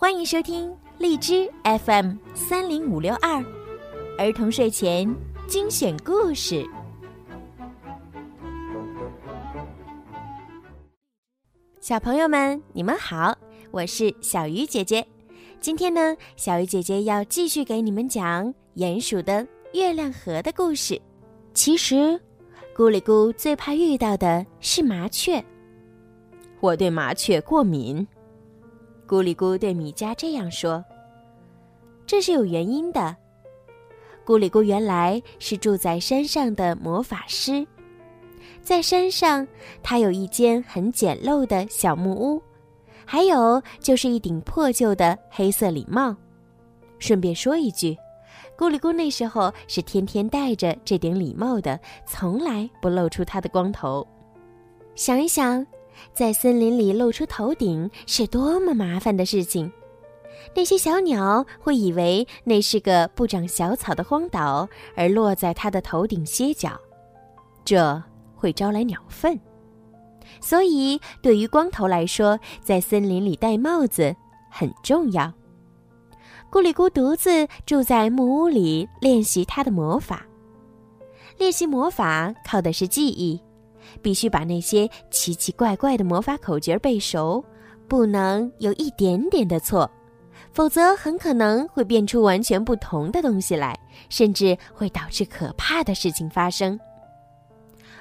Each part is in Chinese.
欢迎收听荔枝 FM 三零五六二儿童睡前精选故事。小朋友们，你们好，我是小鱼姐姐。今天呢，小鱼姐姐要继续给你们讲鼹鼠的月亮河的故事。其实，咕里咕最怕遇到的是麻雀。我对麻雀过敏。咕里咕对米迦这样说：“这是有原因的。咕里咕原来是住在山上的魔法师，在山上，他有一间很简陋的小木屋，还有就是一顶破旧的黑色礼帽。顺便说一句，咕里咕那时候是天天戴着这顶礼帽的，从来不露出他的光头。想一想。”在森林里露出头顶是多么麻烦的事情！那些小鸟会以为那是个不长小草的荒岛，而落在它的头顶歇脚，这会招来鸟粪。所以，对于光头来说，在森林里戴帽子很重要。咕里咕独自住在木屋里练习他的魔法。练习魔法靠的是记忆。必须把那些奇奇怪怪的魔法口诀背熟，不能有一点点的错，否则很可能会变出完全不同的东西来，甚至会导致可怕的事情发生。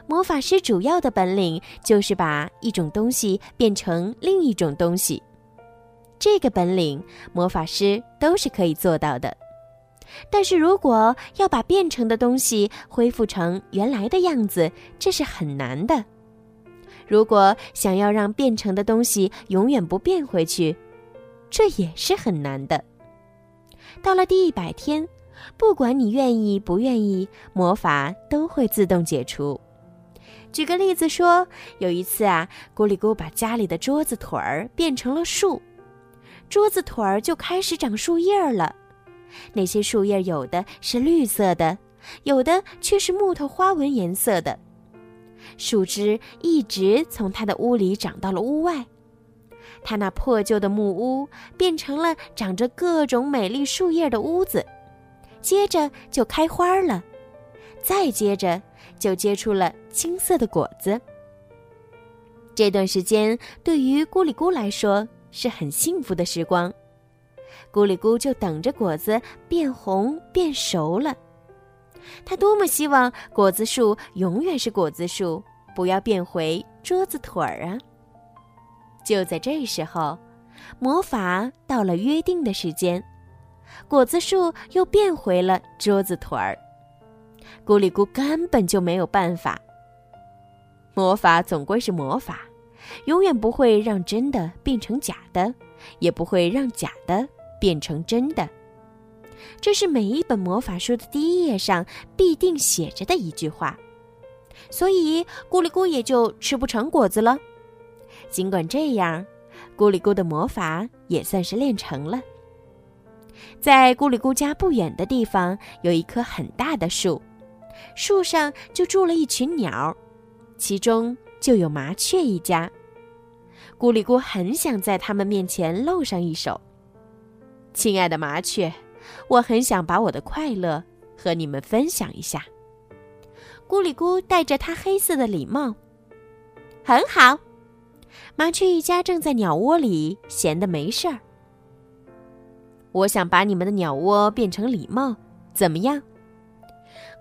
魔法师主要的本领就是把一种东西变成另一种东西，这个本领魔法师都是可以做到的。但是如果要把变成的东西恢复成原来的样子，这是很难的。如果想要让变成的东西永远不变回去，这也是很难的。到了第一百天，不管你愿意不愿意，魔法都会自动解除。举个例子说，有一次啊，咕里咕把家里的桌子腿儿变成了树，桌子腿儿就开始长树叶了。那些树叶有的是绿色的，有的却是木头花纹颜色的。树枝一直从他的屋里长到了屋外，他那破旧的木屋变成了长着各种美丽树叶的屋子。接着就开花了，再接着就结出了青色的果子。这段时间对于咕里咕来说是很幸福的时光。咕里咕就等着果子变红变熟了，他多么希望果子树永远是果子树，不要变回桌子腿儿啊！就在这时候，魔法到了约定的时间，果子树又变回了桌子腿儿。咕里咕根本就没有办法。魔法总归是魔法，永远不会让真的变成假的，也不会让假的。变成真的，这是每一本魔法书的第一页上必定写着的一句话，所以咕里咕也就吃不成果子了。尽管这样，咕里咕的魔法也算是练成了。在咕里咕家不远的地方有一棵很大的树，树上就住了一群鸟，其中就有麻雀一家。咕里咕很想在他们面前露上一手。亲爱的麻雀，我很想把我的快乐和你们分享一下。咕里咕戴着它黑色的礼帽，很好。麻雀一家正在鸟窝里闲得没事儿。我想把你们的鸟窝变成礼帽，怎么样？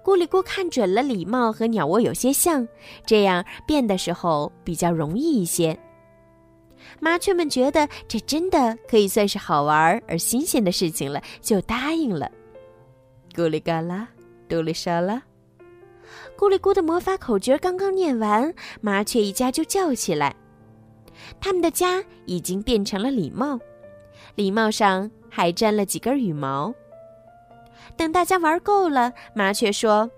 咕里咕看准了礼帽和鸟窝有些像，这样变的时候比较容易一些。麻雀们觉得这真的可以算是好玩而新鲜的事情了，就答应了。咕哩嘎啦，嘟哩沙啦，咕哩咕的魔法口诀刚刚念完，麻雀一家就叫起来。他们的家已经变成了礼帽，礼帽上还粘了几根羽毛。等大家玩够了，麻雀说：“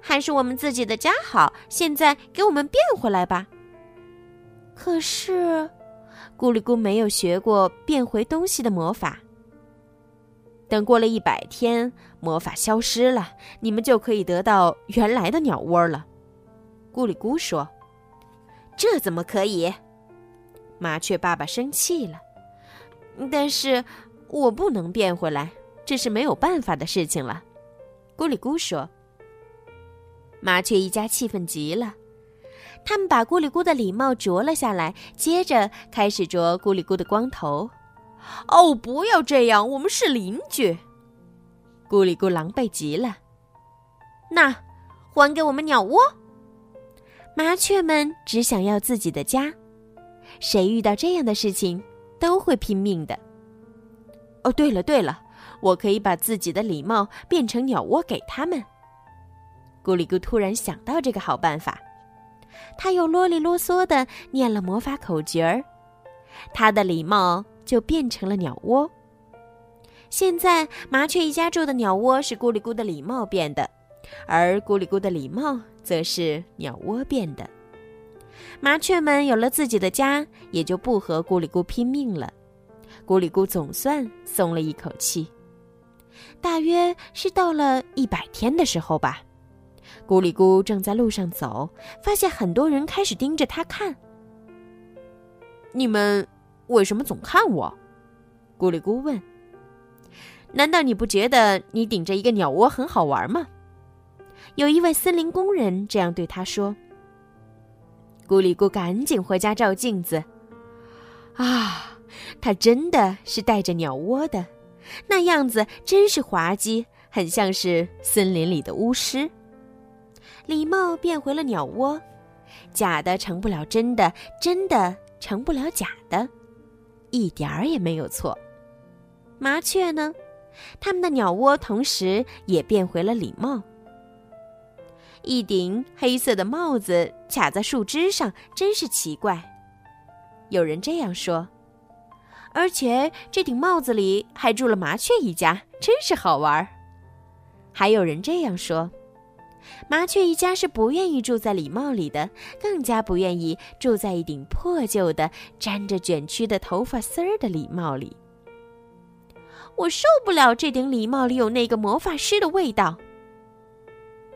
还是我们自己的家好，现在给我们变回来吧。”可是。咕里咕没有学过变回东西的魔法。等过了一百天，魔法消失了，你们就可以得到原来的鸟窝了。咕里咕说：“这怎么可以？”麻雀爸爸生气了：“但是我不能变回来，这是没有办法的事情了。”咕里咕说。麻雀一家气愤极了，他们把咕里咕的礼帽啄了下来，接着开始啄咕里咕的光头。哦，不要这样，我们是邻居。咕里咕狼狈极了。那，还给我们鸟窝。麻雀们只想要自己的家，谁遇到这样的事情都会拼命的。哦，对了对了，我可以把自己的礼帽变成鸟窝给他们。咕里咕突然想到这个好办法，他又啰里啰嗦的念了魔法口诀儿，他的礼帽就变成了鸟窝。现在麻雀一家住的鸟窝是咕里咕的礼帽变的，而咕里咕的礼帽则是鸟窝变的。麻雀们有了自己的家，也就不和咕里咕拼命了。咕里咕总算松了一口气。大约是到了一百天的时候吧。咕里咕正在路上走，发现很多人开始盯着他看。你们为什么总看我？咕里咕问。难道你不觉得你顶着一个鸟窝很好玩吗？有一位森林工人这样对他说。咕里咕赶紧回家照镜子。啊，他真的是带着鸟窝的，那样子真是滑稽，很像是森林里的巫师。礼帽变回了鸟窝，假的成不了真的，真的成不了假的，一点儿也没有错。麻雀呢？他们的鸟窝同时也变回了礼帽。一顶黑色的帽子卡在树枝上，真是奇怪。有人这样说，而且这顶帽子里还住了麻雀一家，真是好玩儿。还有人这样说。麻雀一家是不愿意住在礼帽里的，更加不愿意住在一顶破旧的、沾着卷曲的头发丝儿的礼帽里。我受不了这顶礼帽里有那个魔法师的味道。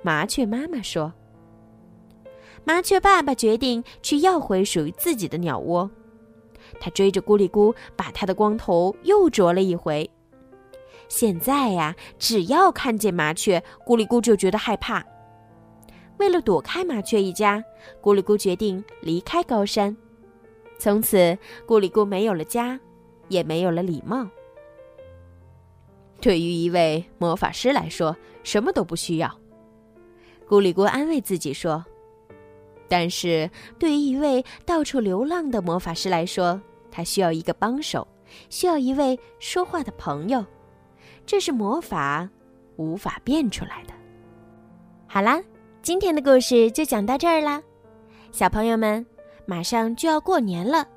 麻雀妈妈说。麻雀爸爸决定去要回属于自己的鸟窝。他追着咕里咕，把他的光头又啄了一回。现在呀，只要看见麻雀，咕里咕就觉得害怕。为了躲开麻雀一家，咕里咕决定离开高山。从此，咕里咕没有了家，也没有了礼貌。对于一位魔法师来说，什么都不需要。咕里咕安慰自己说：“但是对于一位到处流浪的魔法师来说，他需要一个帮手，需要一位说话的朋友。这是魔法无法变出来的。”好啦。今天的故事就讲到这儿啦，小朋友们，马上就要过年了。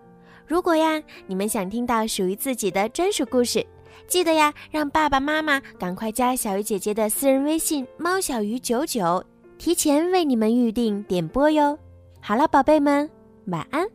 如果呀，你们想听到属于自己的专属故事，记得呀，让爸爸妈妈赶快加小鱼姐姐的私人微信“猫小鱼九九”，提前为你们预定点播哟。好了，宝贝们，晚安。